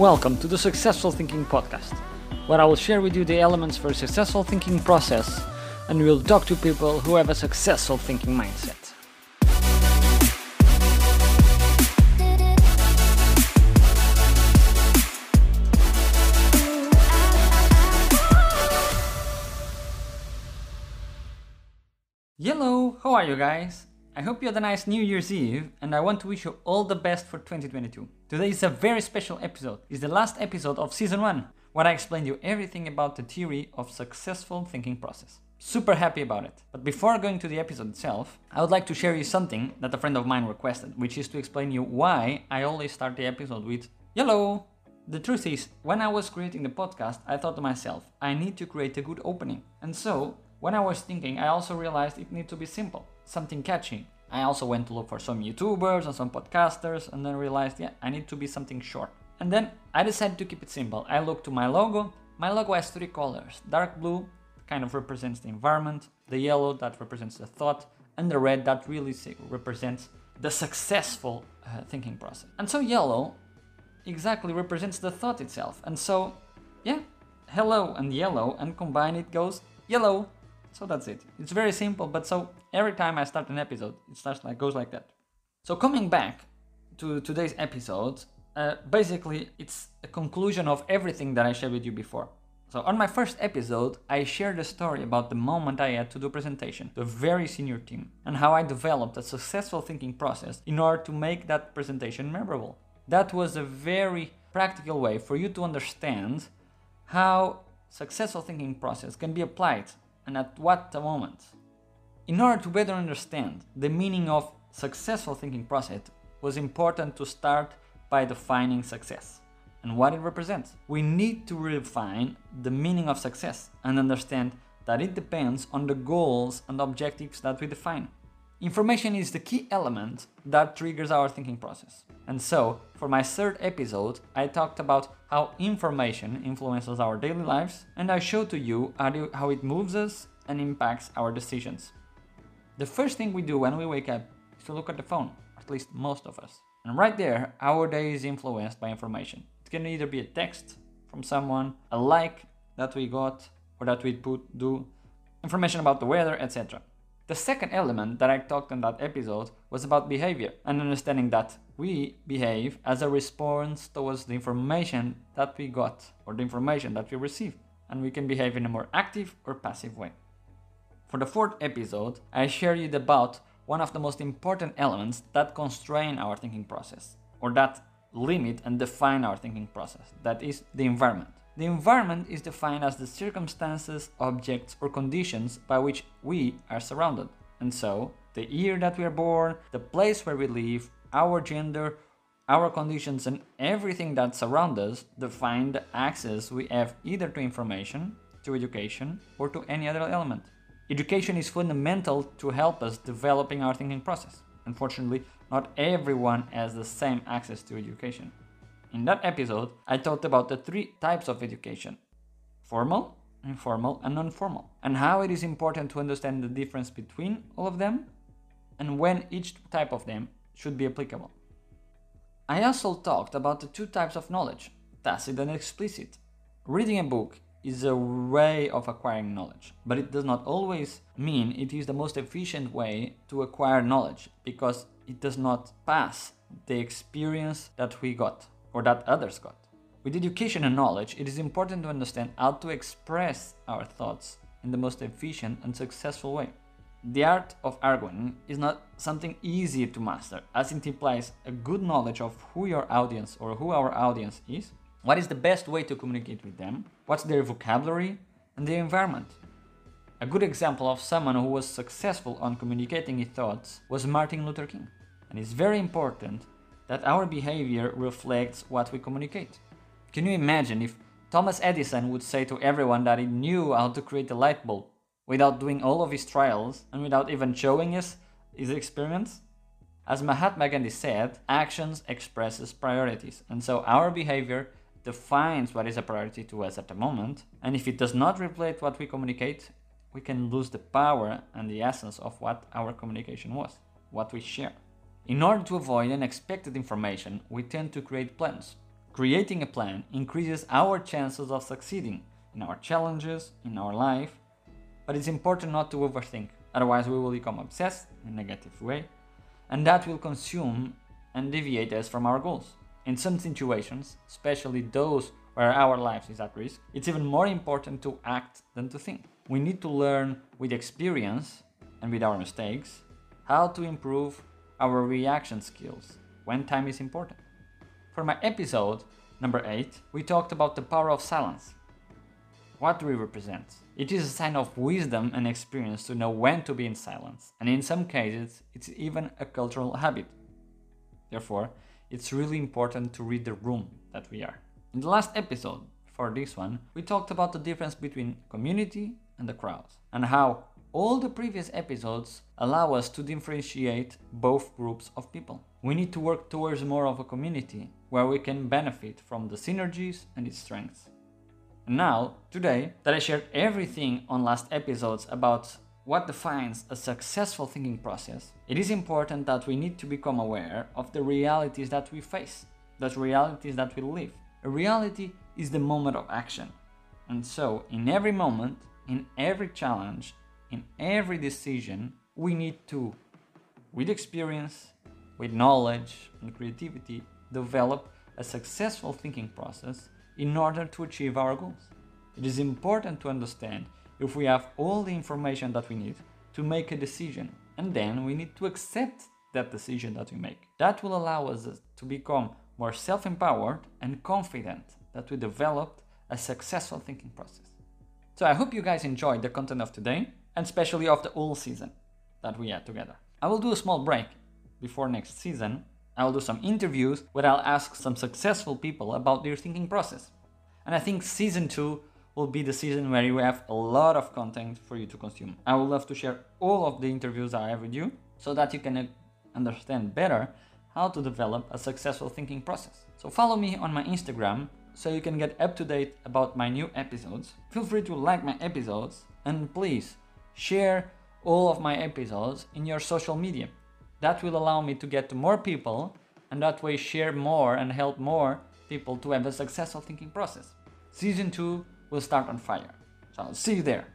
Welcome to the Successful Thinking Podcast, where I will share with you the elements for a successful thinking process and we will talk to people who have a successful thinking mindset. YHELLO, how are you guys? I hope you had a nice New Year's Eve and I want to wish you all the best for 2022. Today is a very special episode. It's the last episode of season 1, where I explain you everything about the theory of successful thinking process. Super happy about it. But before going to the episode itself, I would like to share you something that a friend of mine requested, which is to explain you why I always start the episode with YHELLO. The truth is, when I was creating the podcast, I thought to myself, I need to create a good opening. And so, when I was thinking, I also realized it needs to be simple, something catchy. I also went to look for some YouTubers and some podcasters and then realized, yeah, I need to be something short. And then I decided to keep it simple. I looked to my logo. My logo has three colors dark blue, kind of represents the environment, the yellow that represents the thought, and the red that really represents the successful uh, thinking process. And so yellow exactly represents the thought itself. And so, yeah, hello and yellow, and combine it goes YHELLO. So that's it. It's very simple, but so every time I start an episode, it starts like goes like that. So coming back to today's episode, uh, basically it's a conclusion of everything that I shared with you before. So on my first episode, I shared a story about the moment I had to do a presentation to a very senior team and how I developed a successful thinking process in order to make that presentation memorable. That was a very practical way for you to understand how successful thinking process can be applied and at what moment. In order to better understand the meaning of successful thinking process, was important to start by defining success and what it represents. We need to redefine the meaning of success and understand that it depends on the goals and objectives that we define. Information is the key element that triggers our thinking process. And so, for my third episode, I talked about how information influences our daily lives, and I showed to you how it moves us and impacts our decisions. The first thing we do when we wake up is to look at the phone, at least most of us. And right there, our day is influenced by information. It can either be a text from someone, a like that we got, or that we put do, information about the weather, etc. The second element that I talked in that episode was about behavior and understanding that we behave as a response towards the information that we got or the information that we received, and we can behave in a more active or passive way. For the fourth episode, I share you about one of the most important elements that constrain our thinking process, or that limit and define our thinking process, that is the environment. The environment is defined as the circumstances, objects, or conditions by which we are surrounded. And so, the year that we are born, the place where we live, our gender, our conditions, and everything that surrounds us define the access we have either to information, to education, or to any other element. Education is fundamental to help us developing our thinking process. Unfortunately, not everyone has the same access to education. In that episode, I talked about the three types of education formal, informal, and non formal, and how it is important to understand the difference between all of them and when each type of them should be applicable. I also talked about the two types of knowledge tacit and explicit. Reading a book is a way of acquiring knowledge, but it does not always mean it is the most efficient way to acquire knowledge because it does not pass the experience that we got or that others got. With education and knowledge, it is important to understand how to express our thoughts in the most efficient and successful way. The art of arguing is not something easy to master, as it implies a good knowledge of who your audience or who our audience is, what is the best way to communicate with them, what's their vocabulary, and their environment. A good example of someone who was successful on communicating his thoughts was Martin Luther King. And it's very important that our behavior reflects what we communicate. Can you imagine if Thomas Edison would say to everyone that he knew how to create a light bulb without doing all of his trials and without even showing us his experiments? As Mahatma Gandhi said, actions expresses priorities, and so our behavior defines what is a priority to us at the moment, and if it does not reflect what we communicate, we can lose the power and the essence of what our communication was, what we share. In order to avoid unexpected information, we tend to create plans. Creating a plan increases our chances of succeeding in our challenges, in our life, but it's important not to overthink, otherwise, we will become obsessed in a negative way, and that will consume and deviate us from our goals. In some situations, especially those where our life is at risk, it's even more important to act than to think. We need to learn with experience and with our mistakes how to improve our reaction skills when time is important. For my episode number 8, we talked about the power of silence. What do we represent? It is a sign of wisdom and experience to know when to be in silence, and in some cases, it's even a cultural habit. Therefore, it's really important to read the room that we are. In the last episode, for this one, we talked about the difference between community and the crowd, and how all the previous episodes allow us to differentiate both groups of people. We need to work towards more of a community where we can benefit from the synergies and its strengths. And now, today, that I shared everything on last episodes about what defines a successful thinking process, it is important that we need to become aware of the realities that we face, those realities that we live. A reality is the moment of action. And so, in every moment, in every challenge, in every decision, we need to, with experience, with knowledge and creativity, develop a successful thinking process in order to achieve our goals. It is important to understand if we have all the information that we need to make a decision, and then we need to accept that decision that we make. That will allow us to become more self empowered and confident that we developed a successful thinking process. So I hope you guys enjoyed the content of today and especially of the whole season that we had together. I will do a small break before next season. I will do some interviews where I'll ask some successful people about their thinking process. And I think season 2 will be the season where you have a lot of content for you to consume. I would love to share all of the interviews I have with you so that you can uh, understand better how to develop a successful thinking process. So follow me on my Instagram so you can get up to date about my new episodes. Feel free to like my episodes and please share all of my episodes in your social media. That will allow me to get to more people and that way share more and help more people to have a successful thinking process. Season 2 will start on fire. So I'll see you there.